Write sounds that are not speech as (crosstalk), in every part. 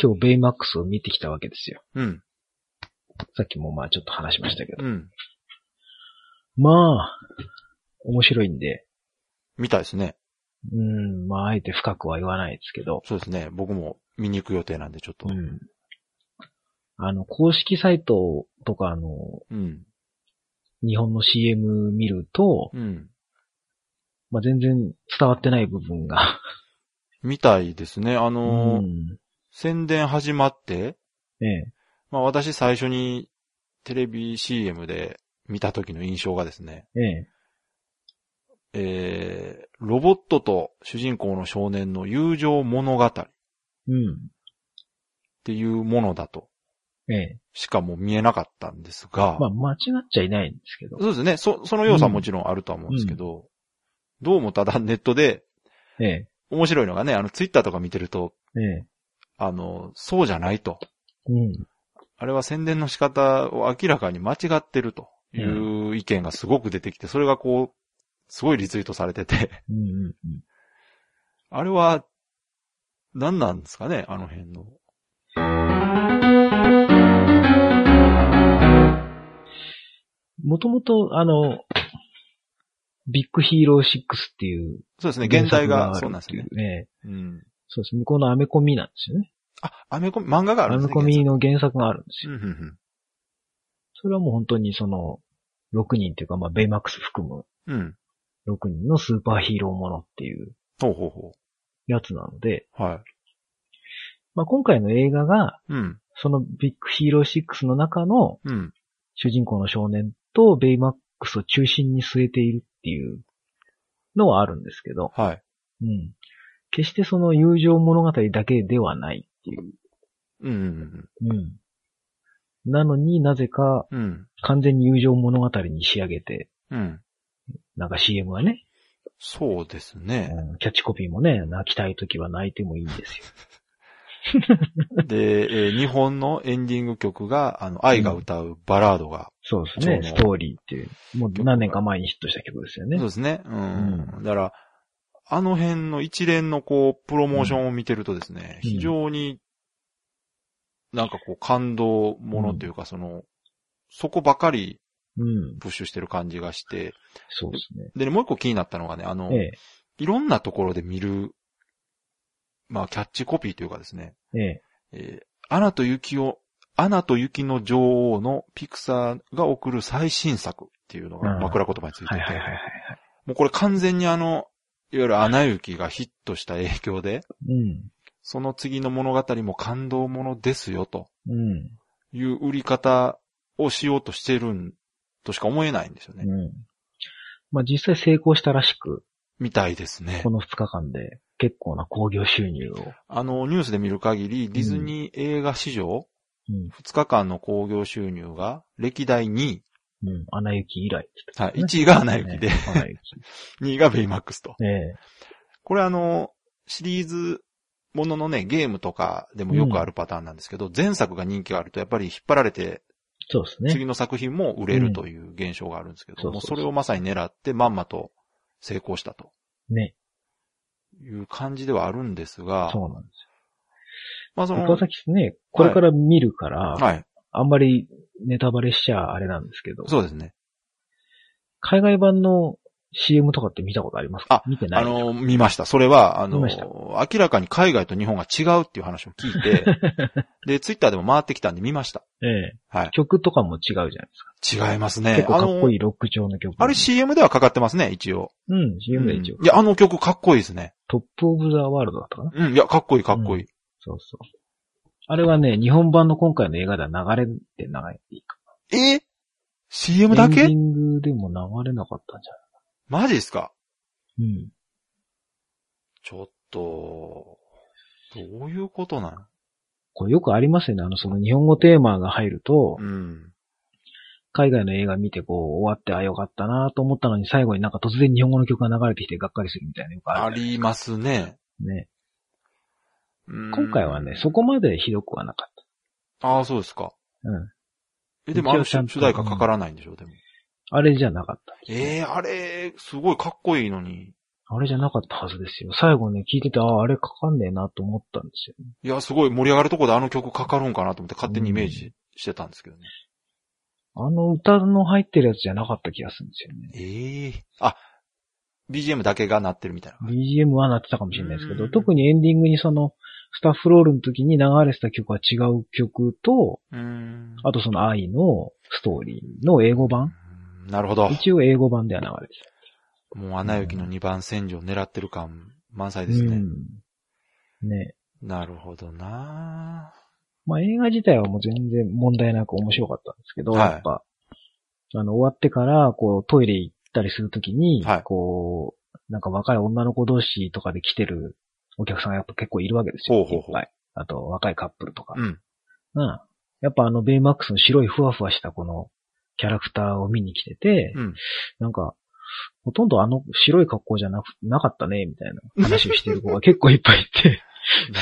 今日ベイマックスを見てきたわけですよ。うん。さっきもまあちょっと話しましたけど。うん。まあ、面白いんで、みたいですね。うん、まああえて深くは言わないですけど、そうですね。僕も見に行く予定なんで、ちょっと。うん。あの、公式サイトとかあの、うん。日本の CM 見ると、うん。まあ全然伝わってない部分が。みたいですね。あのーうん。宣伝始まって、ええ。まあ私最初にテレビ CM で見た時の印象がですね、ええ。えー、ロボットと主人公の少年の友情物語っうん。ていうものだとええ。しかもう見えなかったんですが、まあ間違っちゃいないんですけど。そうですね。そ、その要素はもちろんあるとは思うんですけど、どうもただネットでええ。面白いのがね、あのツイッターとか見てると、ええ。あの、そうじゃないと。うん。あれは宣伝の仕方を明らかに間違ってるという意見がすごく出てきて、それがこう、すごいリツイートされてて、うんうんうん。あれは、何なんですかね、あの辺の。もともと、あの、ビッグヒーロー6っていうそうですね、原題が、そうなんですよねね。うん。そうです。向こうのアメコミなんですよね。あ、アメコミ、漫画があるんですメコミの原作があるんですよ。原作。うん、うん、それはもう本当にその、6人っていうか、まあ、ベイマックス含むうん。うん。6人のスーパーヒーローものっていうほうほうほやつなので、う。はい。まあ、今回の映画が、うん。そのビッグヒーロー6の中のうん。主人公の少年とベイマックスを中心に据えているっていうのはあるんですけど、はい。うん。決してその友情物語だけではないっていう。うんうんうん。なのになぜかうん。うん。完全に友情物語に仕上げて、うん。なんか CM はね、そうですね。うんキャッチコピーもね、泣きたい時は泣いてもいいんですよ。(laughs) で、えー日本のエンディング曲が、あの、愛が歌うバラードが、そうですね、ストーリーっていう、もう何年か前にヒットした曲ですよね。そうですね。うん。うんだから、あの辺の一連のこう、プロモーションを見てるとですね、うん非常に、なんかこう、感動ものというか、その、そこばかりうん。プッシュしてる感じがして、そうですね。でね、もう一個気になったのがね、あの、えいろんなところで見る、まあ、キャッチコピーというかですね、え、ええ、えーアナと雪を、アナと雪の女王のピクサーが送る最新作っていうのがうん枕言葉についてて、はいはいはいはい。もうこれ完全にあの、いわゆるアナ雪がヒットした影響で、うん。その次の物語も感動ものですよとうん。いう売り方をしようとしてるんとしか思えないんですよね。うん。まあ実際成功したらしく、みたいですねこ。の2日間で結構な興行収入を。あの、ニュースで見る限り、ディズニー映画史上、うん。2日間の興行収入が歴代2位。うん。アナ雪以来。はい。1位がアナ雪で、ねアナ雪。(laughs) 2位がベイマックスと。ええ。これあの、シリーズもののね、ゲームとかでもよくあるパターンなんですけど、前作が人気があるとやっぱり引っ張られて、そうですね。次の作品も売れるという現象があるんですけど、もうそれをまさに狙ってまんまと成功したとね。いう感じではあるんですが、そうなんですまあそよ。の、岡崎ね、これから見るから、はい。あんまりネタバレしちゃあれなんですけど、そうですね。海外版の CM とかって見たことありますか？あ見てないあの、見ました。それは、あの、明らかに海外と日本が違うっていう話を聞いて、(laughs) で、ツイッターでも回ってきたんで見ました。ええ。はい曲とかも違うじゃないですか。違いますね。結構かっこいい。いロック調の曲。あれ CM ではかかってますね、一応。うん、CM で一応うん。いや、あの曲かっこいいですね。トップオブザワールドだったかな？うん、いや、かっこいい、かっこいい。そうそう。あれはね、日本版の今回の映画では流れてないか。え ?CM だけ？エンディングでも流れなかったんじゃマジですか？うん。ちょっと、どういうことなのこれよくありますよね。あの、その日本語テーマが入ると、うん。海外の映画見てこう、終わって、あ、よかったなと思ったのに、最後になんか突然日本語の曲が流れてきてがっかりするみたいなのよくああるじゃないりますね。ね。うん今回はね、そこまでひどくはなかっああ、そうですか。た。うん。え、でもあの主題歌かからないんでしょ、でも。あれじゃなかった。ええあれ、すごいかっこいいのに。あれじゃなかったはずですよ。最後ね、聞いてて、ああ、あれかかんねえなと思ったんですよね。いや、すごい盛り上がるとこであの曲かかるんかなと思って勝手にイメージしてたんですけどね。あの歌の入ってるやつじゃなかった気がするんですよね。ええあ、BGM だけが鳴ってるみたいな。BGM はなってたかもしれないですけど、うん特にエンディングにその、スタッフロールの時に流れてた曲は違う曲と、うーん。あとその愛のストーリーの英語版うんなるほど。一応英語版では流れてもう、アナ雪の2番戦場狙ってる感満載た。ですね。うん。ね。なるほどなまあ映画自体はもう全然問題なく面白かったんですけど、はいやっぱ、あの、終わってから、こう、トイレ行ったりするときに、はいこう、なんか若い女の子同士とかで来てるお客さんがやっぱ結構いるわけですよ。ほうほうほう。あと、若いカップルとか。うん。うん。やっぱあの、ベイマックスの白いふわふわしたこの、キャラクターを見に来てて、うん。なんか、ほとんどあの白い格好じゃなく、なかったね、みたいな話をしてる子が (laughs) 結構いっぱいいて、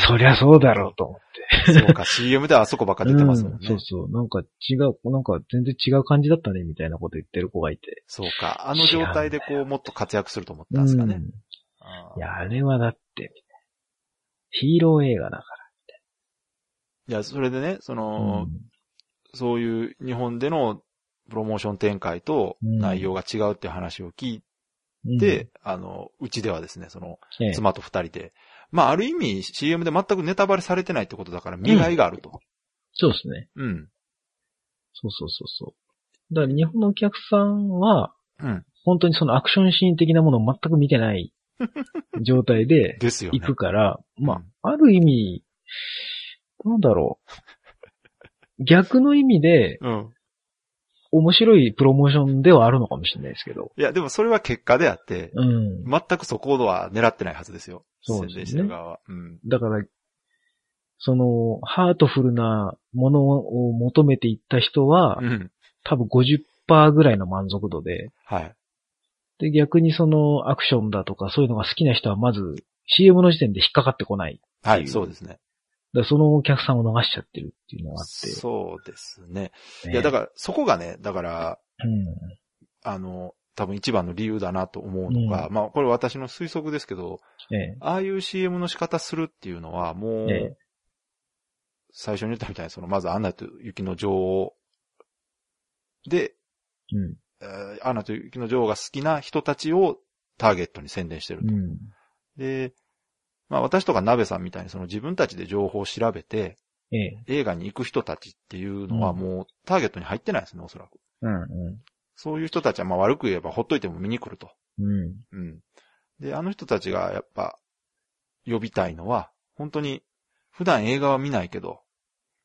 そりゃそうだろうと思って。そうか、CM ではあそこばっか出てますもんね。うんそうそう。なんか違う、なんか全然違う感じだったね、みたいなこと言ってる子がいて。そうか。あの状態でこう、もっと活躍すると思ったんですかね。うんいや、あれはだって、ヒーロー映画だかいや、それでね、そら。の、そういう日本でのプロモーション展開とうん内容が違うっていう話を聞いうんて、、あの、うちではですね、その、ええ妻と二人で、まあ、ある意味 CM で全くネタバレされてないってことだから、見がいがあると。そうですね。うん。そうそうそうそう。だから日本のお客さんは、うん。本当にそのアクションシーン的なものを全く見てない (laughs) 状態でですよね。行くから、まうんあ、ある意味、なんだろう。逆の意味でうん。面白いプロモーションではあるのかもしれないですけど。いや、でもそれは結果であって、うん。全くそこは狙ってないはずですよ。そうですね宣伝してる側は。うん。だから、その、ハートフルなものを求めていった人は、うん。多分50%ぐらいの満足度で、はい。で、逆にそのアクションだとかそういうのが好きな人はまず CM の時点で引っかかってこない。はい、っていうそうですね。だそのお客さんを逃しちゃってるっていうのがあって。そうですね。ねいや、だから、そこがね、だから、うん。あの、多分一番の理由だなと思うのが、うまあ、これ私の推測ですけど、ええ。ああいう CM の仕方するっていうのは、もう、ええ最初に言ったみたいに、その、まずアナと雪の女王で、うん。えーアナと雪の女王が好きな人たちをターゲットに宣伝してると。うん。で、まあ私とか鍋さんみたいにその自分たちで情報を調べて、ええ。映画に行く人たちっていうのはうんもうターゲットに入ってないですね、おそらく。うん。うそういう人たちはまあ悪く言えばほっといても見に来ると。ん。うん。うん。で、あの人たちがやっぱ呼びたいのは、本当に普段映画は見ないけど、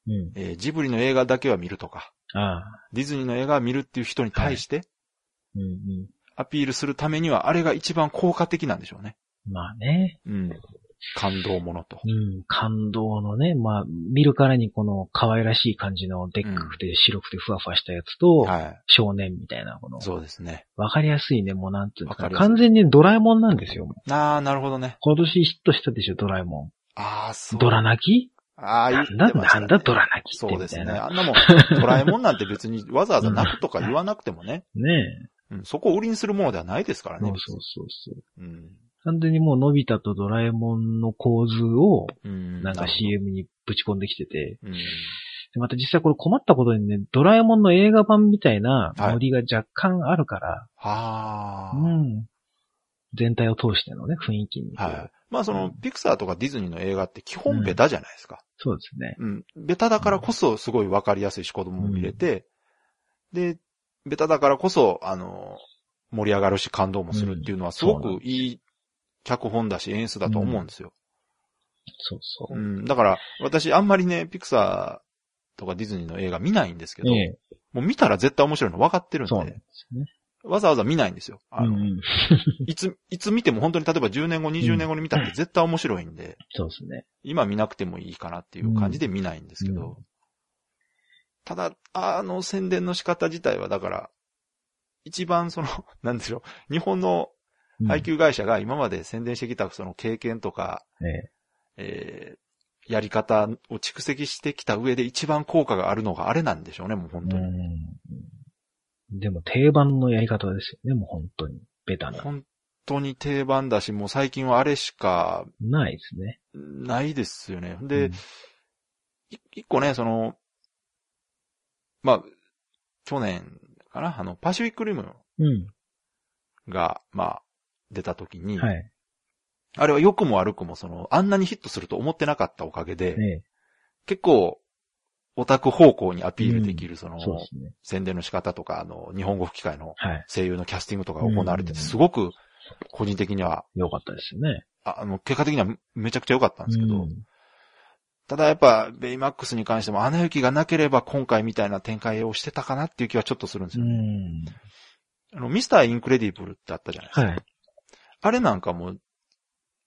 うん。えージブリの映画だけは見るとか、ああ。ディズニーの映画は見るっていう人に対してうん。うん。アピールするためにはあれが一番効果的なんでしょうね。まあね。うん。感動ものと。うん。感動のね、まあ、見るからにこの可愛らしい感じのでっかくて白くてふわふわしたやつと、は少年みたいな、このい。、そうですね。わかりやすいね、もうなんていうのか完全にドラえもんなんですよ。あー、なるほどね。今年ヒットしたでしょ、ドラえも。あー、そうんドラ泣き？ああ、言ってなんだ、ましたねなんだ、ドラ泣きってそうですね。あんなもん、ドラえもんなんて別にわざわざ泣くとか言わなくてもね、(laughs) ねうん、そこを売りにするものではないですからえ。ね。そうそうそうそう。うん。完全にもう、のび太とドラえもんの構図を、うん。なんか CM にぶち込んできてて、うん。でまた実際これ困ったことにね、ドラえもんの映画版みたいなノリが若干あるから、はあ。うん。全体を通してのね、雰囲気に。はい。まあその、うんピクサーとかディズニーの映画って基本ベタじゃないですか。そうですね。うん。ベタだからこそすごいわかりやすいし子供も見れて、で、ベタだからこそ、あの、盛り上がるし感動もするっていうのはすごくいい脚本だし演出だと思うんですよ。そうそうう。ん。だから、私あんまりね、ピクサーとかディズニーの映画見ないんですけど、ええ、もう見たら絶対面白いの分かってるんそうなんでで、すね。わざわざ見ないんですよ。あの、うんうん。いつ、いつ見ても本当に例えば10年後、20年後に見たって絶対面白いんで、そうですね。今見なくてもいいかなっていう感じで見ないんですけど、うんただ、あの宣伝の仕方自体はだから、一番その、(laughs) なんでしょう、日本のうん配給会社が今まで宣伝してきたその経験とか、ええ。えーやり方を蓄積してきた上で一番効果があるのがあれなんでしょうね、もう本当に。うん。でも定番のやり方ですよね、もう本当に。ベタな。本当に定番だし、もう最近はあれしかないですね。ないですよね。で、うんい一個ね、その、まあ、去年かな、あの、パシフィックリムうん。が、まあ、出た時に、はい。あれは良くも悪くも、その、あんなにヒットすると思ってなかったおかげで、え結構、オタク方向にアピールできる、そのうですね。宣伝の仕方とか、あの、日本語吹き替えのはい。声優のキャスティングとかが行われてて、うんすごく、個人的には、よかったですよね。ああの、結果的にはめちゃくちゃ良かったんですけど、うんただやっぱ、ベイマックスに関しても、アナ雪がなければ今回みたいな展開をしてたかなっていう気はちょっとするんですうよね。ん。あの、ミスターインクレディブルってあったじゃないですか。はい。あれなんかも、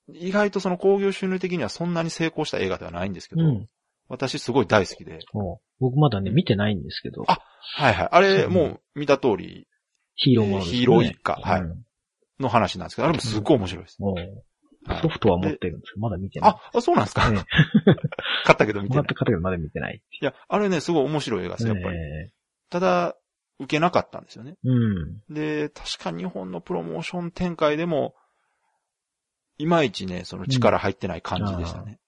意外とその興行収入的にはそんなに成功した映画ではないんですけど、うん。私すごい大好きで。お僕まだね、見てないんですけど。あはいはい。あれ、うんもう見た通りヒーローもね。ヒーロー一家はいうんの話なんですけど、あれもすっごい面白いです。ソフトは持ってるんですけど、まだ見てない。あ、あそうなんですか、ね (laughs) 買ったけど見てないもらっ。た方がまだ見てない。いや、あれね、すごい面白い映画です、やっぱり。えただ、受けなかったんですよね。えうん。で、確か日本のプロモーション展開でも、いまいちね、その力入ってない感じでしたね。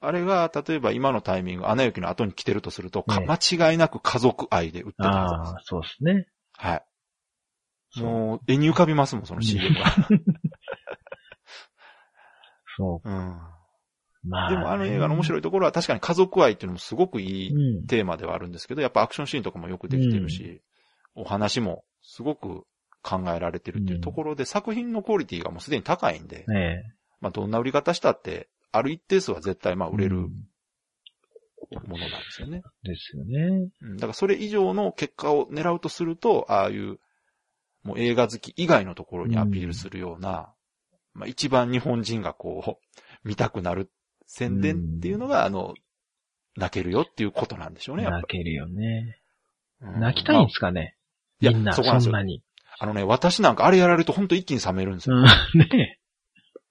あれが、例えば今のタイミング、アナ雪の後に来てるとすると、かね間違いなく家族愛で売ってたはずですあ。あ、そうですね。はい。もう、絵に浮かびますもん、その CM が。(laughs) そう。うん。まあ。でもあの映画の面白いところは確かに家族愛っていうのもすごくいいうん。テーマではあるんですけど、やっぱアクションシーンとかもよくできてるし、お話もすごく考えられてるっていうところで、作品のクオリティがもうすでに高いんで、ええまあどんな売り方したって、ある一定数は絶対まあ売れるうんものなんですよね。ですよね。うん、だからそれ以上の結果を狙うとすると、ああいう、もう映画好き以外のところにアピールするような、まあ一番日本人がこう、見たくなる宣伝っていうのが、あの、泣けるよっていうことなんでしょうね、やっぱ泣けるよね。泣きたいんですかね。まあみんな、そこなんですよそんなに。あのね、私なんかあれやられると本当一気に冷めるんですよ。うん。(laughs) ね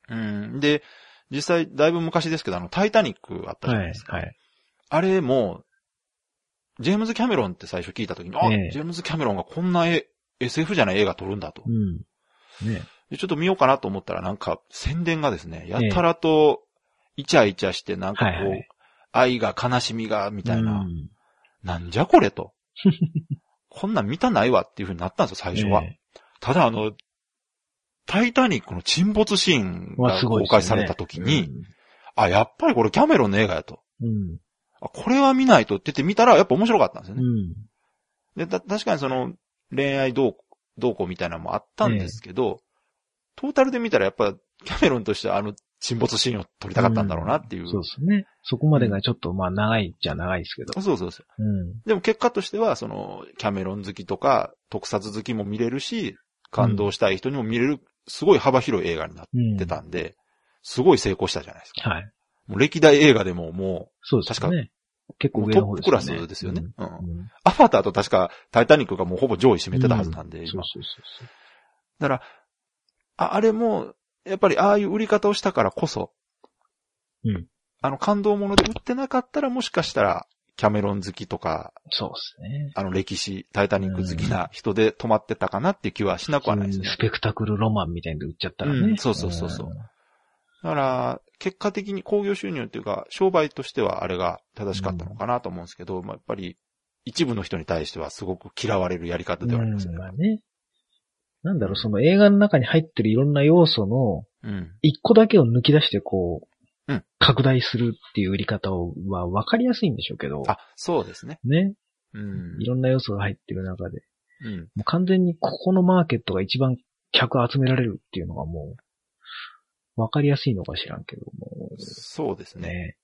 うん。で、実際、だいぶ昔ですけど、あの、タイタニックあったじゃはいないです。か。はい。あれも、ジェームズ・キャメロンって最初聞いたときに、あ、ええジェームズ・キャメロンがこんな絵 SF じゃない映画撮るんだとう。ん。ねでちょっと見ようかなと思ったら、なんか、宣伝がですね、やたらと、イチャイチャして、なんかこう、はいはい愛が悲しみが、みたいな、うんなんじゃこれと。(laughs) こんなん見たないわっていう風になったんですよ、最初は。えただあの、タイタニックの沈没シーンが公開された時に、あ、やっぱりこれキャメロンの映画やと。うん。あこれは見ないとって言って見たらやっぱ面白かったんですよね。うん。で、た、確かにその恋愛どう、どうこうみたいなのもあったんですけど、トータルで見たらやっぱキャメロンとしてはあの沈没シーンを撮りたかったんだろうなっていう。そうですね。そこまでがちょっと、まあ、長いっちゃ長いですけど。そうそうそう。うん。でも結果としては、その、キャメロン好きとか、特撮好きも見れるし、感動したい人にも見れる、すごい幅広い映画になっうん。てたんで、すごい成功したじゃないですか。はい。もう歴代映画でももそうですね。結う、構もうトップク上の方ですよね。ラスですよね。うん。うん。アバターと確かタイタニックがもうほぼ上位占めてたはずなんで、今。そうそうそうだから、あ、あれも、やっぱりああいう売り方をしたからこそ、うん。あの感動もので売ってなかったらもしかしたら、キャメロン好きとか、そうですね。あの歴史、タイタニック好きな人で止まってたかなっていう気はしなくはないですね。スペクタクルロマンみたいで売っちゃったらね。うんそうそうそうそうんだから、結果的に興行収入っていうか、商売としてはあれが正しかったのかなと思うんですけど、まあ、やっぱり、一部の人に対してはすごく嫌われるやり方ではありますね。まあね。なんだろう、その映画の中に入ってるいろんな要素のうん。一個だけを抜き出してこう、うん拡大するっていう売り方をは分かりやすいんでしょうけど、あ、そうですね。ね。うんい。ろんな要素が入ってる中で、うん。もう完全にここのマーケットが一番客集められるっていうのがもう、分かりやすいのか知らんけども、そうですね。ね。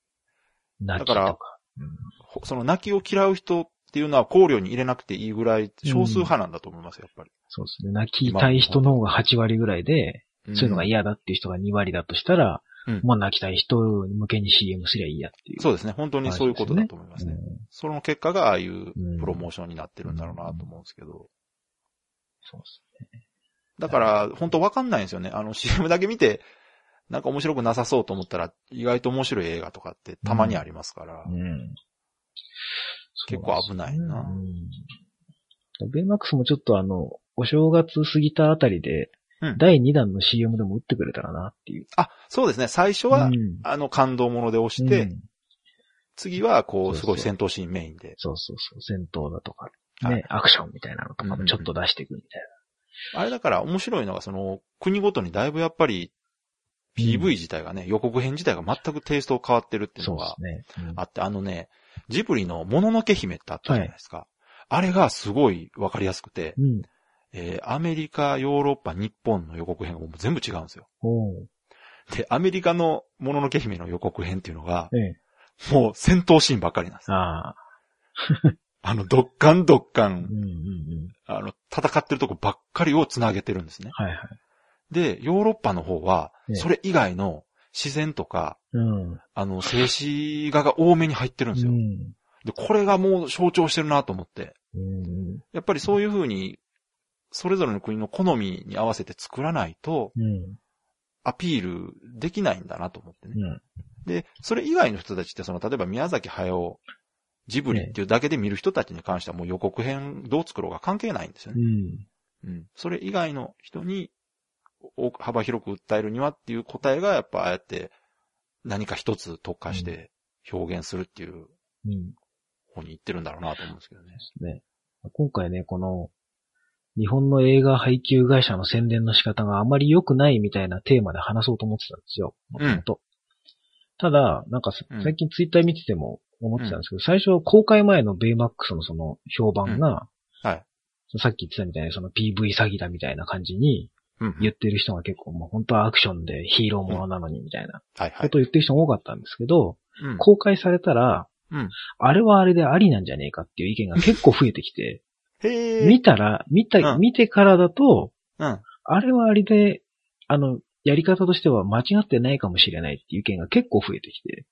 泣きだからとか。うんほその泣きを嫌う人っていうのは考慮に入れなくていいぐらい少数派なんだと思います、やっぱり。そうですね。泣きたい人の方が8割ぐらいで、んそういうのが嫌だっていう人が2割だとしたら、うんもう泣きたい人向けに CM すりゃいいやっていう。そうですね。本当にそういうことだと思いますね。うんその結果がああいううんプロモーションになってるんだろうなと思うんですけど。そうですだから、本当わかんないんですよね。あの CM だけ見て、なんか面白くなさそうと思ったら、意外と面白い映画とかってたまにありますから。うん。結構危ないなうん。ベイマックスもちょっとあの、お正月過ぎたあたりで、うん。第2弾の CM でも打ってくれたらなっていう。あ、そうですね。最初は、うん。あの、感動もので押して、うん。次は、こう、すごい戦闘シーンメインで。そうそうそう、戦闘だとか、はい。ね、アクションみたいなのとかもちょっと出していくみたいあれだから面白いのが、その、国ごとにだいぶやっぱり、PV 自体がね、予告編自体が全くテイスト変わってるってな。いうのがそうですね。うん。あって、あのね、ジブリのもののけ姫ってあったじゃないですか。あれがすごいわかりやすくて、うん。えーアメリカ、ヨーロッパ、日本の予告編がもう全部違うんですよ。で、アメリカのもののけ姫の予告編っていうのが、ええ。もう戦闘シーンばっかりなんですよ。ああ。(laughs) あの、ドッカンドッカンうん、うんうん。あの、戦ってるとこばっかりを繋げてるんですね。はいはい。で、ヨーロッパの方はええ、それ以外の自然とか、うん。あの、静止画が多めに入ってるんですよ。うん。で、これがもう象徴してるなと思って。うん。やっぱりそういう風に、それぞれの国の好みに合わせて作らないと、うん。アピールできないんだなと思ってね。うん。で、それ以外の人たちって、その、例えば宮崎駿、ジブリっていうだけで見る人たちに関してはもう予告編どう作ろうが関係ないんですようね。ん。うん。それ以外の人に、お幅広く訴えるにはっていう答えが、やっぱああやって何か一つ特化して表現するっていううん。方に行ってるんだろうなと思うんですけどね。ね。今回ね、この、日本の映画配給会社の宣伝の仕方があまり良くないみたいなテーマで話そうと思ってたんですよ。もともと。ただ、なんか最近ツイッター見てても思ってたんですけど、最初公開前のベイマックスのその評判が、はい。さっき言ってたみたいにその PV 詐欺だみたいな感じにうん。言ってる人が結構もう本当はアクションでヒーローものなのにみたいな。ことを言ってる人も多かったんですけど、うん。公開されたら、うんあれはあれでありなんじゃねえかっていう意見が結構増えてきて、見たら、見た、うん見てからだと、うん。あれはあれで、あの、やり方としては間違ってないかもしれないっていう意見が結構増えてきて、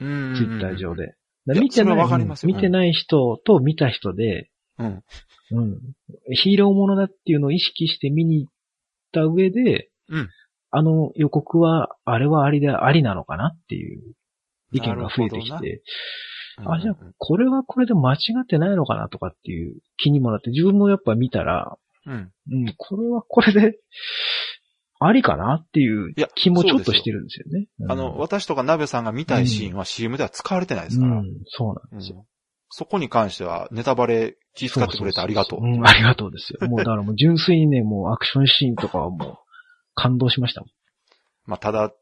うん。ツイッター上で。見てない、見てない人と見た人で、うん。うん。ヒーローものだっていうのを意識して見に行った上で、うんあの予告は、あれはありでありなのかなっていう意見が増えてきて、あ、じゃあ、これはこれで間違ってないのかなとかっていう気にもなって、自分もやっぱ見たら、うん。うん、これはこれで、ありかなっていう気もちょっとしてるんですよね。うんあの、、私とか鍋さんが見たいシーンは CM では使われてないですから。うん、そうなんうんですよ。そこに関してはネタバレ気遣ってくれてありがとう。ん、ありがとうですよ。もうだからもう純粋にね、もうアクションシーンとかはもう感動しましたもん。まあ、ただ、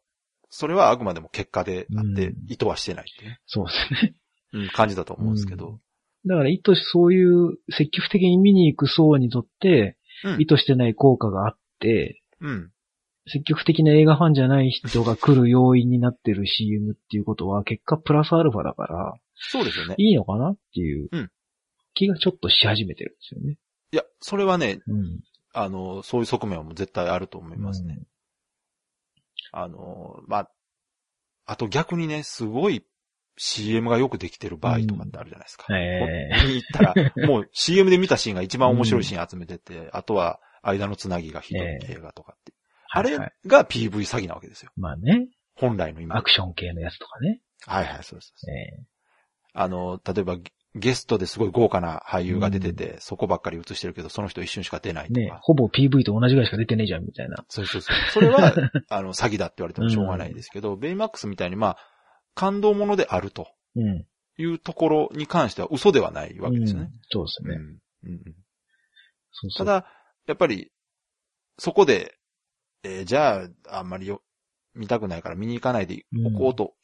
それはあくまでも結果であってうん、意図はしてないってねそうですね。うん、感じだと思うんですけど。だから意図し、そういう積極的に見に行く層にとって、うん意図してない効果があって、うん。積極的な映画ファンじゃない人が来る要因になってる CM っていうことは、結果プラスアルファだから、そうですよね。いいのかなっていううん気がちょっとし始めてるんですよね。いや、それはね、うん。あの、そういう側面はもう絶対あると思いますね。あの、まあ、あと逆にね、すごい CM がよくできてる場合とかってあるじゃないですか。うんえ見に行ったら、(laughs) もう CM で見たシーンが一番面白いシーン集めてて、あとは間のつなぎがひどい映画とかって。あれが PV 詐欺なわけですよ。まあね、本来の今。アクション系のやつとかね。はいはい、そうです。えあの、例えばゲゲストですごい豪華な俳優が出てて、そこばっかり映してるけど、その人一瞬しか出ないとか。えねほぼ PV と同じぐらいしか出てねえじゃん、みたいな。そうそうそう。それは、(laughs) あの、詐欺だって言われてもしょうがないですけど、ベイマックスみたいに、まあ、感動ものであるとうん。いうところに関しては嘘ではないわけですよねうん。そうですね。うんうんうんそうそう。ただ、やっぱり、そこで、えーじゃあ、あんまりよ見たくないから見に行かないで行こうと、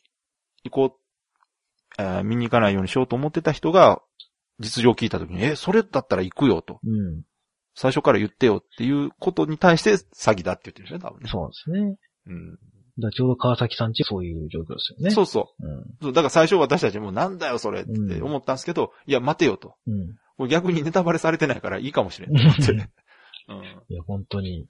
行こう、えー見に行かないようにしようと思ってた人が、実情聞いたときに、え、それだったら行くよと。うん。最初から言ってよっていうことに対して詐欺だって言ってるんですね、多分ね。そうですね。うん。だちょうど川崎さんちそういう状況ですよね。そうそう。うん。だから最初私たちもなんだよそれって思ったんですけど、いや待てよと。うん。逆にネタバレされてないからいいかもしれん。(laughs) うん。いや、本当に、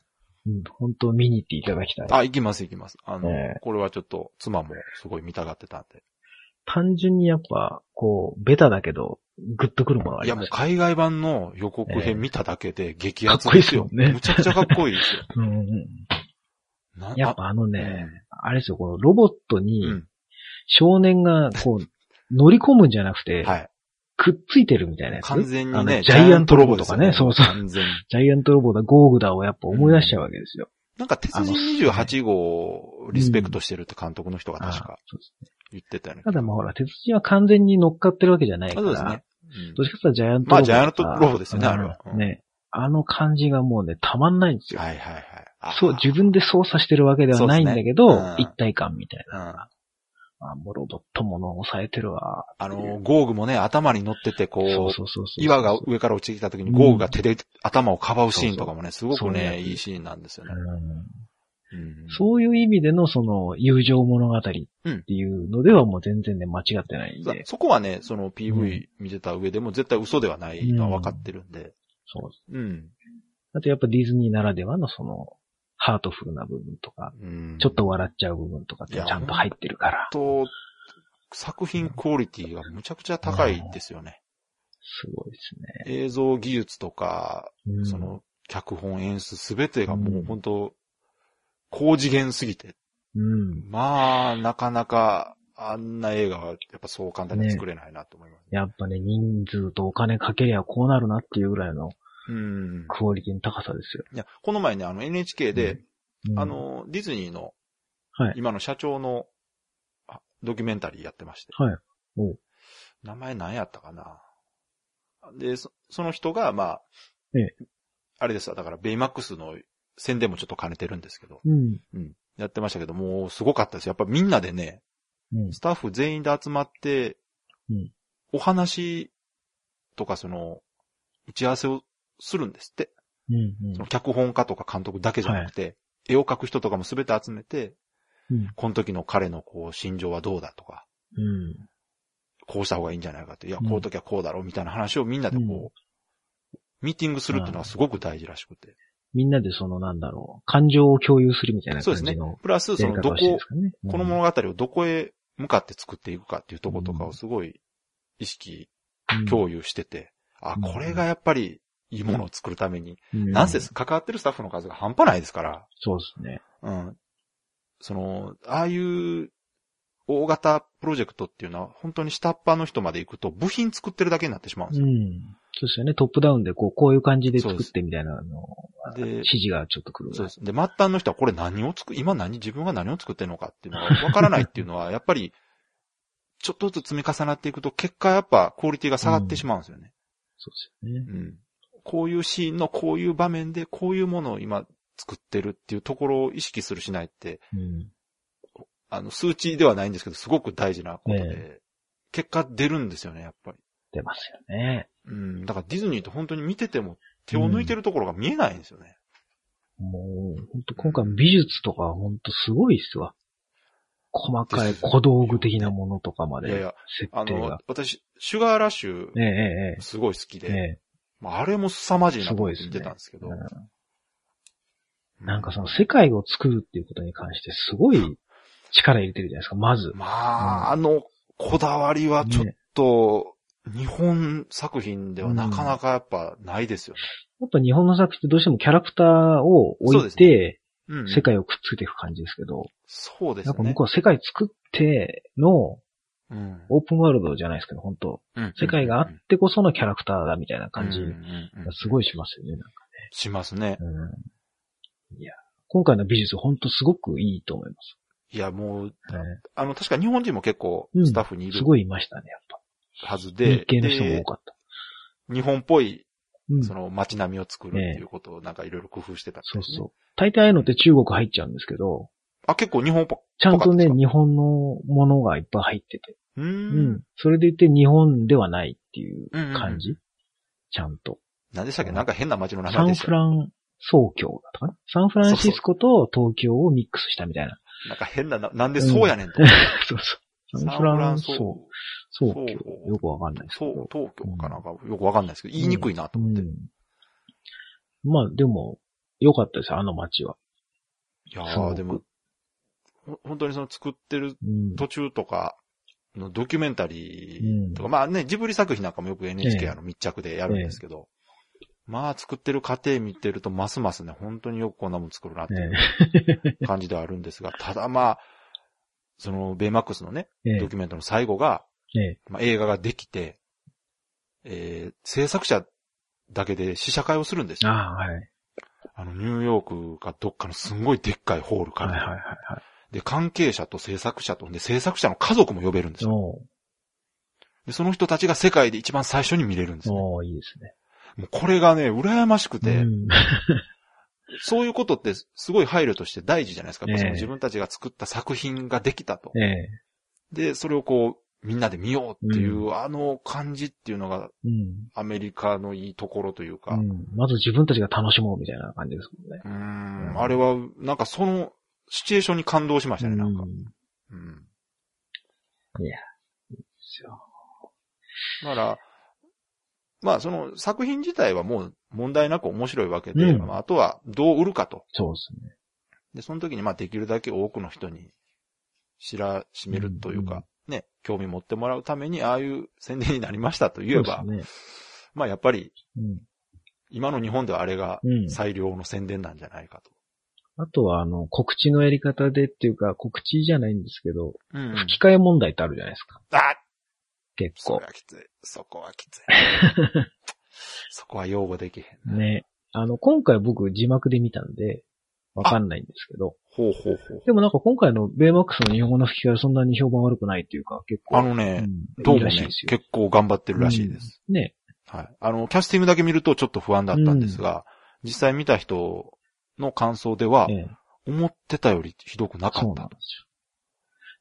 うん、本当見に行っていただきたい。あ、行きます行きます。あの、ええこれはちょっと妻もすごい見たがってたんで。単純にやっぱ、こう、ベタだけど、グッとくるものがあいやもうります。海外版の予告編見ただけで激アツかっこいいですよ。ですよねむちゃくちゃかっこいいですよ。(laughs) うんうん。なやっぱあのあね、あれですよ、このロボットにうん。少年がこう、乗り込むんじゃなくて、はい。くっついてるみたいなやつ。完全にね、ジャイアントロボとかね、ですよそうそう。完全に。ジャイアントロボだ、ゴーグダをやっぱ思い出しちゃうわけですよ。なんか、鉄人28号をリスペクトしてるって監督の人が確あかそうですね言ってたよね。ただまあほら、鉄人は完全に乗っかってるわけじゃないあから。そうですね。うんどっちかっていうとジャイアントロボ。まあジャイアントロボですよねうんあれはうんね。あの感じがもうね、たまんないんですよ。はいはいはい。あそう、自分で操作してるわけではないんだけど、ねうん一体感みたいうんな。あ、もうロボットものを抑えてるわ。あの、ゴーグもね、頭に乗ってて、こう、そうそうそうそう。岩が上から落ちてきた時にゴーグが手で頭をかばうシーンとかもね、すごくねね、いいシーンなんですよね。うんうんそういう意味でのその友情物語っていうのではもう全然ね、間違ってないんそで。そこはね、そのう PV 見てた上でも絶対嘘ではないのは分かってるんで。そうです。うん。あとやっぱディズニーならではのその、ハートフルな部分とか、うんちょっと笑っちゃう部分とかってちゃんと入ってるから。と、作品クオリティがむちゃくちゃ高いですよね。すごいですね。映像技術とか、うんその、脚本演出すべてがもう本当、高次元すぎて。うん。まあ、なかなか、あんな映画はやっぱそう簡単に作れないなと思います。やっぱね、人数とお金かけりゃこうなるなっていうぐらいのうん。クオリティの高さですよ。いや、この前ね、あの NHK で、うんあ、の、ディズニーの、はい。今の社長の、あドキュメンタリーやってまして。はい。お名前何やったかなで、そその人が、まあ、ええあれですわ、だからベイマックスの宣伝もちょっと兼ねてるんですけど、うん。うん。やってましたけど、もうすごかったです。やっぱみんなでね、うん。スタッフ全員で集まって、うんお話とかその、打ち合わせをするんですって。うん。うんその脚本家とか監督だけじゃなくて、絵を描く人とかも全て集めて、うん。この時の彼のこう、心情はどうだとか、うん。こうした方がいいんじゃないかって、いや、うんこういう時はこうだろうみたいな話をみんなでこう、うんミーティングするっていうのはすごく大事らしくて。みんなでそのなんだろう、感情を共有するみたいなそうですね感じの。プラス、その、どこやり方をしてるん。この物語をどこへ向かって作っていくかっていうところとかをすごい意識、うん共有してて、あ、うんこれがやっぱりいいものを作るために、うんなんせ関わってるスタッフの数が半端ないですから、そうですね。うん。その、ああいう大型プロジェクトっていうのは本当に下っ端の人まで行くと部品作ってるだけになってしまうんですよ。うん。そうですよね。トップダウンでこう、こういう感じで作ってみたいなので指示がちょっと来る。そうです。で、末端の人はこれ何を作、今何、自分が何を作ってるのかっていうのがわからないっていうのは、(laughs) やっぱり、ちょっとずつ積み重なっていくと、結果やっぱクオリティが下がってしまうんですよね。そうですよね。うん。こういうシーンのこういう場面でこういうものを今作ってるっていうところを意識するしないって、うん。あの、数値ではないんですけど、すごく大事なことで、え結果出るんですよね、やっぱり。出ますよね。うん。だからディズニーって本当に見てても手を抜いてるところが見えないんですよね。もう、本当今回美術とか本当すごいっすわ。細かい小道具的なものとかまで、いやいや、あの私、シュガーラッシュ、すごい好きで、えええまあ、あれも凄まじいなと思ってたんですけど。うんなんかその世界を作るっていうことに関してすごい力入れてるじゃないですか、まず。まあ、あの、こだわりはちょっねと、日本作品ではなかなかやっぱないですよね。やっぱ日本の作品ってどうしてもキャラクターを置いて、うん。世界をくっつけていく感じですけど、そうですね。やっぱ向こうは世界作ってのうん、オープンワールドじゃないですけど、本当うん世界があってこそのキャラクターだみたいな感じがすごいしますよね。なんかしますね。うん、いや、今回の美術本当すごくいいと思います。いや、もう、ねあの、確か日本人も結構うんスタッフにいるすごいいましたね、やっぱ。はずで、日系の人もで多かった。日本っぽい、うんその街並みを作るっていうことをなんかいろいろ工夫してたみたいうそそう。大体ああいうのって中国入っちゃうんですけど、あ、結構日本っぽちゃんとね、日本のものがいっぱい入ってて。うんん。それでいて日本ではないっていう感じ、うんちゃんと。何でしたっけ？なんか変な街の名サン前でしたよ。フラン総教だったかな？サンフランシスコと東京をミックスしたみたいな。なんか変なな、なんでそうやねんと。(laughs) そうそう。サンフラン総総総そう教。よくわかんないですけそうど。、東京かなんかよくわかんないですけど、言いにくいなと思って。うんまあでも、良かったですよ、あの街は。いやー、でも、ほ本当にその作ってるうん。途中とかのドキュメンタリーとか、まあね、ジブリ作品なんかもよく NHK あの密着でやるんですけど、まあ作ってる過程見てるとますますね、本当によくこんなもん作るなっていねう (laughs) 感じではあるんですが、ただまあ、そのベイマックスのね、ええドキュメントの最後が、ええまあ、映画ができて、えー制作者だけで試写会をするんですよ。ああ、はい。あの、ニューヨークかどっかのすんごいでっかいホールから。はいはいはいはい。で、関係者と制作者と、で、制作者の家族も呼べるんですよ。おで、その人たちが世界で一番最初に見れるんですーね。いいですね。もうこれがね、羨ましくて、うん (laughs) そういうことってすごい配慮として大事じゃないですか。やっぱそのええ自分たちが作った作品ができたと。ええで、それをこう、みんなで見ようっていう、あの感じっていうのがうん。アメリカのいいところというか、うん。まず自分たちが楽しもうみたいな感じですもんね。うーうんん、あれは、なんかそのシチュエーションに感動しましたね、なんか。ううん。ん。いや、いいですよ。だから、まあその作品自体はもう問題なく面白いわけで、うんまああとはどう売るかと。そうですね。で、その時にまあできるだけ多くの人に知らしめるというか、ね、興味持ってもらうためにああいう宣伝になりましたと言えば、ね。まあやっぱりうん。今の日本ではあれがうん。最良の宣伝なんじゃないかと。あとは、あの、告知のやり方でっていうか、告知じゃないんですけど、うん吹き替え問題ってあるじゃないですか。あ結構それ。はきつい。そこはきつい。(laughs) そこは擁護できへんな。ね。あの、今回僕字幕で見たんで、わかんないんですけど、ほうほうほう。でもなんか今回のベイマックスの日本語の吹き替えはそんなに評判悪くないっていうか、結構。あのね、うんどうもね。結構頑張ってるらしいです。うんね。はい。あの、キャスティングだけ見るとちょっと不安だったんですが、実際見た人の感想ではえ、え思ってたよりひどくなかったそうなんで。すよ。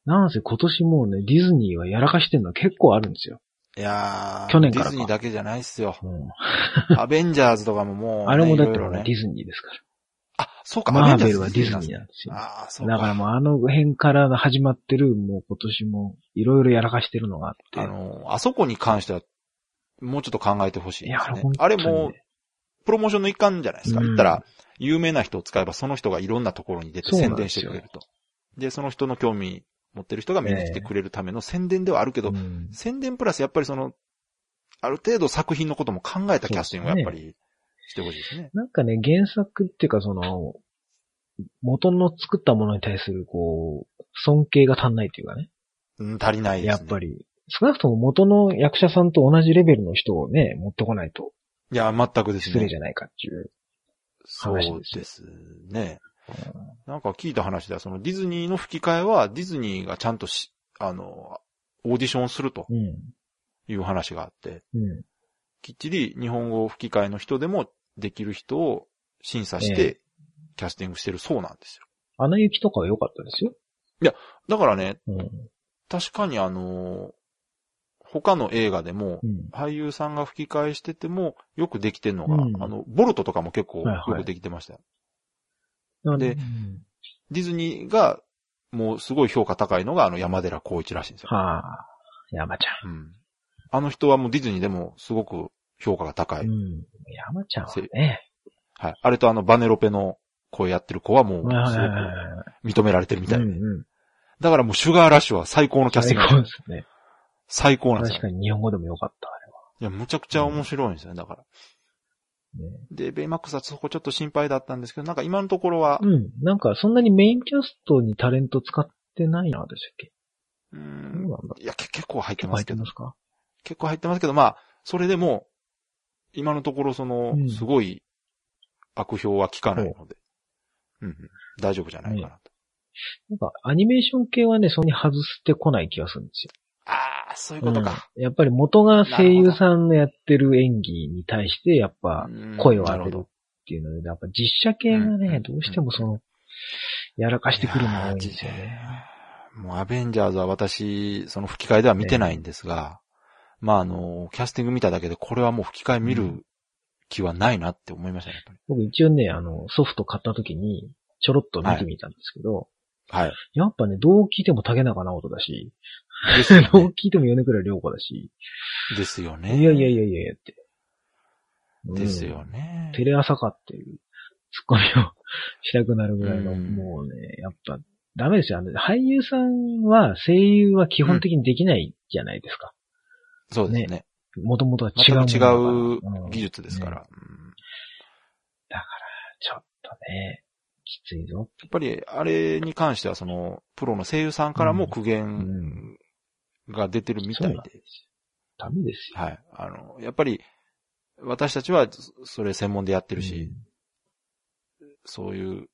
なんせ今年もうね、ディズニーはやらかしてるのは結構あるんですよ。いやー、去年からかディズニーだけじゃないっすよ。うん、アベンジャーズとかももうね、(laughs) あれもだってねディズニーですかあ、そうか、ら。マーアベルはディズニーなんですよ。ああ、そうか。だからもうあの辺から始まってる、もう今年もいろいろやらかしてるのがあって。あの、あそこに関しては、もうちょっと考えてほしいいや、ですねあにれも、プロモーションの一環じゃないですか。うん言ったら、有名な人を使えばその人がいろんなところに出て宣伝してくれると。で、その人の興味持ってる人が見に来てくれるための宣伝ではあるけど、うん宣伝プラスやっぱりその、ある程度作品のことも考えたキャスティングをやっぱりしてほしいですね。なんかね、原作っていうかその、元の作ったものに対するこう、尊敬が足んないっていうかね。うん、足りないですね。やっぱ。り。少なくとも元の役者さんと同じレベルの人をね、持ってこないといや、全くですね。失礼じゃないかっていう。そう話ですね。なんか聞いた話では、そのディズニーの吹き替えは、ディズニーがちゃんとし、あの、オーディションするとうん。いう話があって、うん。きっちり日本語吹き替えの人でもできる人を審査しえて、キャスティングしてるそうなんですよ。アナ雪とかは良かったですよ。だからね、うん。確かにあの、他の映画でも、うん。俳優さんが吹き替えしてても、よくできてんのが、うんあの、ボルトとかも結構はいはいよくできてましたよ。なんでうんディズニーが、もうすごい評価高いのが、あの、山寺宏一らしいんですよ。はあ、山ちゃうん。あの人はもうディズニーでもすごく評価が高い。ん。うん。山ちゃんはね。はい。あれとあの、バネロペの声やってる子はもう、はいはいすごはいはいく認められてるみたいで。うんうん。だからもう、シュガーラッシュは最高のキャスティング最。高ですね。最高なんですよ。確かに日本語でも良かった、あいや、むちゃくちゃ面白いんですよね、だから。で、ベイマックスはそこちょっと心配だったんですけど、なんか今のところは、うん。なんか、そんなにメインキャストにタレント使ってないな、でしたっけ？うん。いや、け結構入って結構入っますけど、てますか？結構入ってますけど、まあ、それでも、今のところそのう、ん。すごい悪評は聞かないので、う。んうん、大丈夫じゃないかなと。なんか、アニメーション系はね、そんなに外してこない気がするんですよ。そういうことか。うんやっぱり元が声優さんのやってる演技に対して、やっぱうん声を当てるっ。ていうので、やっぱ実写系がね、うんどうしてもその、やらかしてくるのが多いんですよね。もうアベンジャーズは私、その吹き替えでは見てないんですが、まああの、キャスティング見ただけでこれはもう吹き替え見る気はないなって思いましたね。僕一応ね、あの、ソフト買った時に、ちょろっと見てみたんですけど、はい。やっぱね、どう聞いても竹中直人だし、ですよどうね。(laughs) 聞いても米倉涼子だし、ですよね。いやいやいやいやって。うんですよね。テレ朝かっていうツッコミをしたくなるぐらいの、うんもうね、やっぱ、ダメですよ。あの俳優さんは、声優は基本的にできないじゃないですか。そうですね。もともとは違う違。ううん技術ですから。ねうんだから、ちょっとね、きついぞ。やっぱり、あれに関しては、その、プロの声優さんからも苦う言んが出てるみたいでダメですよ。はい。あの、やっぱり、私たちは、それ専門でやってるし、そういう、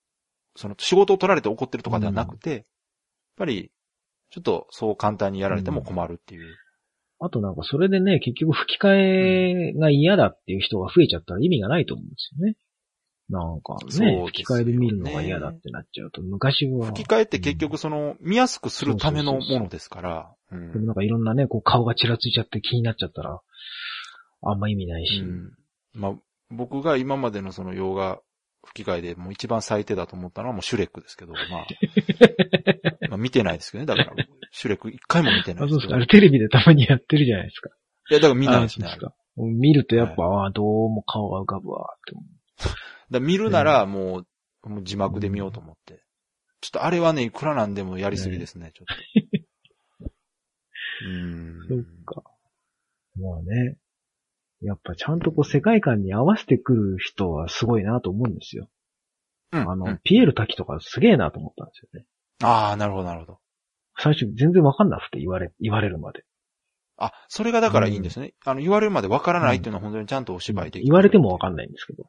その仕事を取られて怒ってるとかではなくて、やっぱり、ちょっとそう簡単にやられても困るっていう。あとなんかそれでね、結局吹き替えが嫌だっていう人が増えちゃったら意味がないと思うんですよね。なんかねね、吹き替えで見るのが嫌だってなっちゃうと、昔は。吹き替えって結局その、見やすくするためのものですから。うんでもなんかいろんなね、こう顔がちらついちゃって気になっちゃったら、あんま意味ないし。うんまあ、僕が今までのその洋画吹き替えでもう一番最低だと思ったのはもうシュレックですけど、まあ、(laughs) まあ見てないですけどね。だから、シュレック一回も見てないあ、そうですか。あれテレビでたまにやってるじゃないですか。いや、だから見ないあですね。ですか。見るとやっぱ、ああ、どうも顔が浮かぶわって思ら見るならもう、もう字幕で見ようと思って。ちょっとあれはね、いくらなんでもやりすぎですね、ちょっと。(laughs) うーん。う。そっか。まあね。やっぱちゃんとこう世界観に合わせてくる人はすごいなと思うんですよ。うん。あの、うんピエール滝とかすげえなと思ったんですよね。ああ、なるほど、なるほど。最初全然わかんなくて言われ、言われるまで。あ、それがだからいいんですね。あの、言われるまでわからないっていうのは本当にちゃんとお芝居できる。言われてもわかんないんですけど。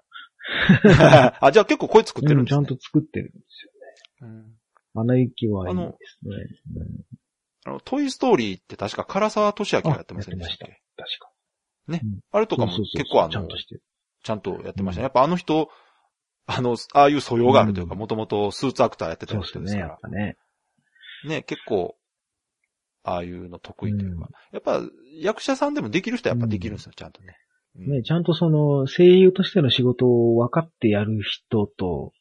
(laughs) あ、じゃあ結構声作ってるんですね。うんちゃんと作ってるんですよ。うん穴行きはいいですね。うんあの、トイストーリーって確か唐沢俊明がやってませんでしたっけ？確か。あれとかもそうそうそう結構あのちゃんと、してる。ちゃんとやってましたね。やっぱあの人、あの、ああいう素養があるというか、うんもともとスーツアクターやってたそうですね、人ですからやっ。ぱね。ね、結構、ああいうの得意というか。うんやっぱ、役者さんでもできる人はやっぱできるんですよ、ちゃんとね。うんね、ちゃんとその、声優としての仕事を分かってやる人と、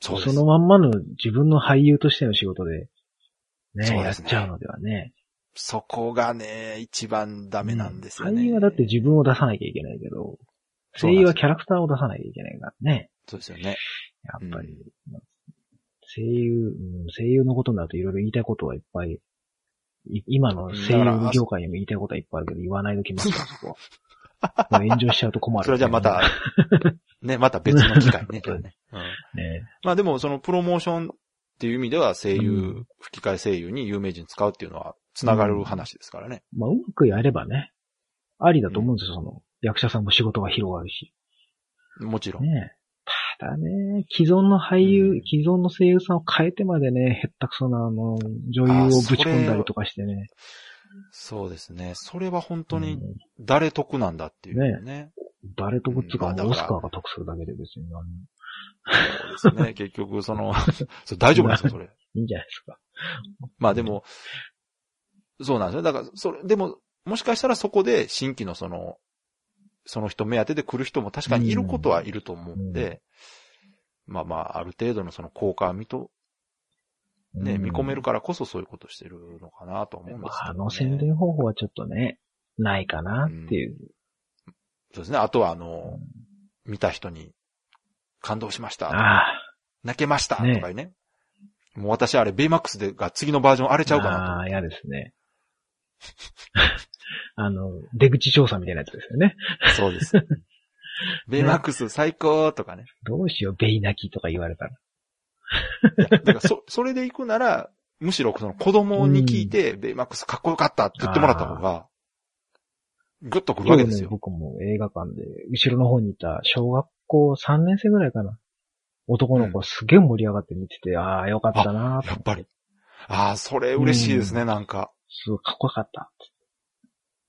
そうです。のまんまの自分の俳優としての仕事で、ね、やっちゃうのではね。そこがね、一番ダメなんですよね。俳優はだって自分を出さなきゃいけないけど、声優はキャラクターを出さなきゃいけないからね。そうですよね。やっぱり、う声優、うん声優のことになるといろいろ言いたいことはいっぱい、い今の声優業界にも言いたいことはいっぱいあるけど、言わないときますから、そこ (laughs) (laughs) 炎上しちゃうと困る。それじゃあまた、(laughs) ね、また別の機会ね。(laughs) ねうんね。まあでも、そのプロモーションっていう意味では声優、うん吹き替え声優に有名人使うっていうのは繋がる話ですからね。まあ、うまくやればね、ありだと思うんですよ、その、役者さんも仕事が広がるし。もちろん。ねただね、既存の俳優、うん既存の声優さんを変えてまでね、へったくそな、あの、女優をぶち込んだりとかしてね。そうですね。それは本当にうん誰得なんだっていうね。誰とこっつうか、うんまあもうオスカーが得するだけで別にそうですね。(laughs) 結局、その、(laughs) それ大丈夫なんですか、それ。いいんじゃないですか。まあでも、そうなんですよ。だから、それ、でも、もしかしたらそこで新規のその、その人目当てで来る人も確かにいることはいると思うんで、まあまあ、ある程度のその効果は見と、ね、うん見込めるからこそそういうことしてるのかなと思うんですけど、ね。あの宣伝方法はちょっとね、ないかなっていう。そうですね。あとはあの、見た人に感動しました。あ泣けました。とねかね。もう私あれ、ベイマックスでが次のバージョン荒れちあ、ゃうかなとああ、嫌ですね。(laughs) あの、出口調査みたいなやつですよね。そうです。(laughs) ベイマックス最高とかね。どうしよう、ベイ泣きとか言われたら。だからそ、(laughs) それで行くなら、むしろその子供に聞いて、ベイマックスかっこよかったって言ってもらった方が、ぐっとくるわけですよ。ね僕も映画館で、後ろの方にいた小学校3年生ぐらいかな。男の子すげえ盛り上がって見てて、ああ、よかったなやっぱり。ああ、それ嬉しいですね、なんか。すごいかっこよかった。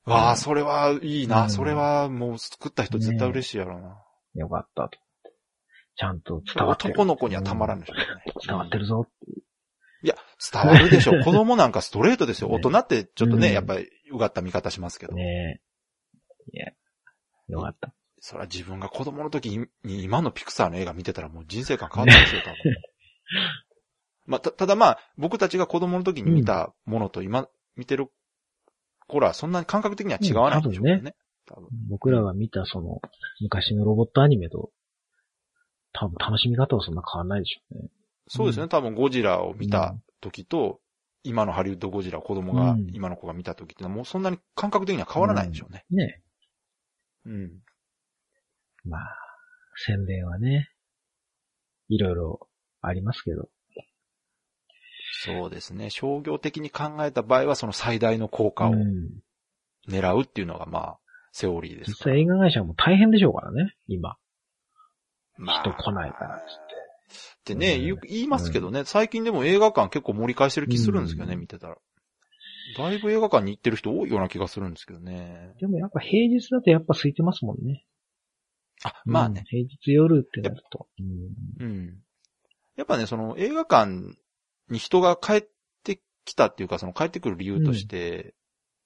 わあ、それはいいな。うんそれはもう作った人絶対嬉しいやろうな。よかったと。ちゃんと伝わってる。男の子にはたまらんでしょうね。伝わってるぞ。いや、伝わるでしょ。(laughs) 子供なんかストレートですよ。ね大人ってちょっとね、うんやっぱりうがった見方しますけど。ねえ。いや、よかった。それは自分が子供の時に今のピクサーの映画見てたらもう人生観変わってますよ、(laughs) 多分。まあ、た、ただまあ、僕たちが子供の時に見たものと今見てる頃はそんなに感覚的には違わないんでしょうね。うん多分僕らが見たその、昔のロボットアニメと、多分楽しみ方はそんな変わらないでしょうね。そうですね。多分ゴジラを見た時と、今のハリウッドゴジラを子供が、うん今の子が見た時ってのはもうそんなに感覚的には変わらないでしょうね。ねうん。え。まあ、宣伝はね、いろいろありますけど。そうですね。商業的に考えた場合はその最大の効果をうん狙うっていうのがまあ、セオリーです実際映画会社も大変でしょうからね、今。ま人来ないからっつって。ってね、言う言いますけどね、最近でも映画館結構盛り返してる気するんですけどね、うん見てたら。だいぶ映画館に行ってる人多いような気がするんですけどね。でもやっぱ平日だとやっぱ空いてますもんね。あ、まあね。うん平日夜ってなると。うんうん。やっぱね、その映画館に人が帰ってきたっていうか、その帰ってくる理由として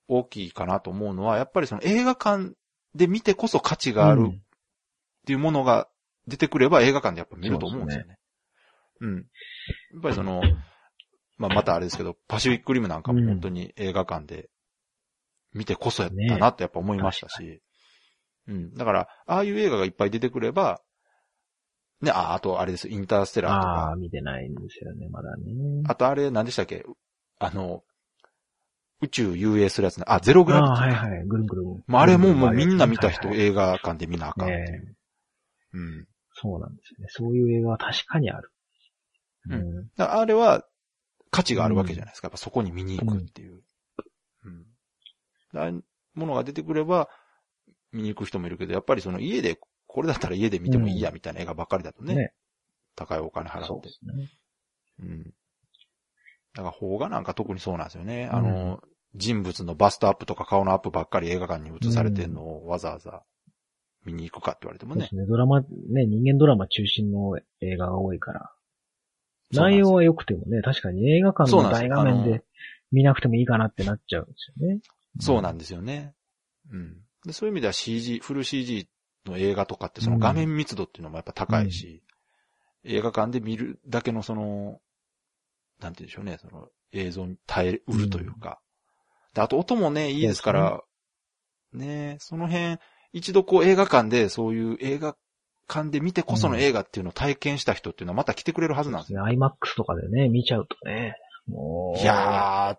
大きいかなと思うのは、やっぱりその映画館で見てこそ価値があるっていうものが出てくれば映画館でやっぱ見ると思うんですよね。うん。やっぱりその、まあ、またあれですけど、パシフィックリムなんかも本当に映画館で見てこそやったなってやっぱ思いましたし、うん。だから、ああいう映画がいっぱい出てくれば、ね、あ、あとあれです、インターステラーとああ、か、見てないんですよね、まだね。あとあれ何でしたっけ？あの、宇宙遊泳するやつね。あ、ゼログラビティああ、か。はいはい、ぐるんぐるん。まあ、あれももうみんな見た人映画館で見なあかんっていう。ねうん。そうなんですよね。そういう映画は確かにある。うんあれは価値があるわけじゃないですか。やっぱそこに見に行くっていう。うん。ああいうものが出てくれば、見に行く人もいるけど、やっぱりその家で、これだったら家で見てもいいやみたいな映画ばっかりだとね、ね高いお金払ってそうで。すね。うん。だから邦画なんか特にそうなんですよね。うんあの、人物のバストアップとか顔のアップばっかり映画館に映されてんのをわざわざ見に行くかって言われてもねそうです。ね。ドラマ、ね、人間ドラマ中心の映画が多いから。内容は良くてもね、確かに映画館の大画面で見なくてもいいかなってなっちゃうんですよね。そうなんですよね。うん。でそういう意味では CG、フル CG の映画とかってその画面密度っていうのもやっぱ高いし、映画館で見るだけのその、なんて言うんでしょうね、その映像に耐えうるというか。であと音もね、いいですから、ねその辺、一度こう映画館でそういう映画館で見てこその映画っていうのを体験した人っていうのはまた来てくれるはずなんですよ。IMAX とかでね、見ちゃうとね、もう。いや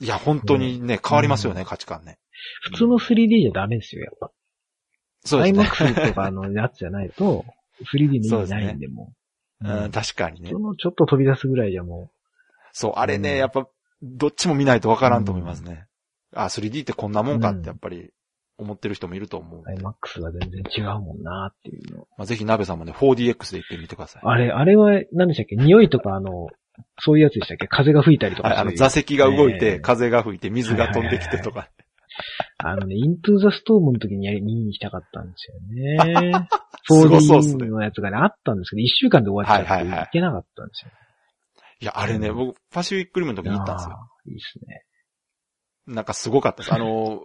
ー、いや、本当にね、変わりますよね、うん価値観ね。普通の 3D じゃダメですよ、やっぱ。そうですね。IMAX とかのやつじゃないと、3D の意味ないんで、もう。うん、確かにねそ。のちょっと飛び出すぐらいじゃもそう、あれね、うんやっぱ、どっちも見ないとわからんと思いますね。あ、3D ってこんなもんかってやっぱり思ってる人もいると思う。IMAX は全然違うもんなっていうの。まあ、ぜひ鍋さんもね、4DX で行ってみてください。あれ、あれは、何でしたっけ？匂いとかあの、そういうやつでしたっけ？風が吹いたりとかはい、あの、座席が動いて、ええ風が吹いて、水が飛んできてとか。あのね、イントゥーザストームの時にやり見に行きたかったんですよね。(laughs) すごそうっすね 4D のやつがね、あったんですけど、一週間で終わっちゃって行けなかったんですよ。いや、あれね、僕、パシフィックリムの時に行ったんですよ。いいですね。なんかすごかったです。あの、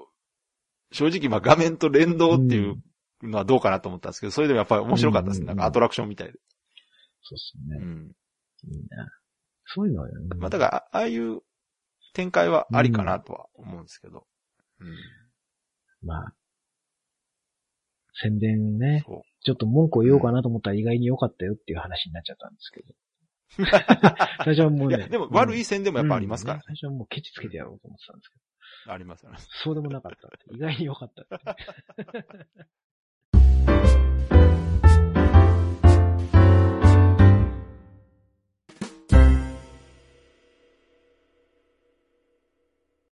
正直、まあ、画面と連動っていうのはどうかなと思ったんですけど、それでもやっぱり面白かったです。うんなんかアトラクションみたいで。そうですね。うん。いいな。そういうのはね。まあ、だから、あああいう展開はありかなとは思うんですけど。うん。まあ、宣伝ね、そう。ちょっと文句を言おうかなと思ったら意外に良かったよっていう話になっちゃったんですけど。(laughs) 最初はもうね。いや、でも悪い線でもやっぱありますからね。うん最初はもうケチつけてやろうと思ってたんですけど。ありますよね。そうでもなかった。意外に良かった。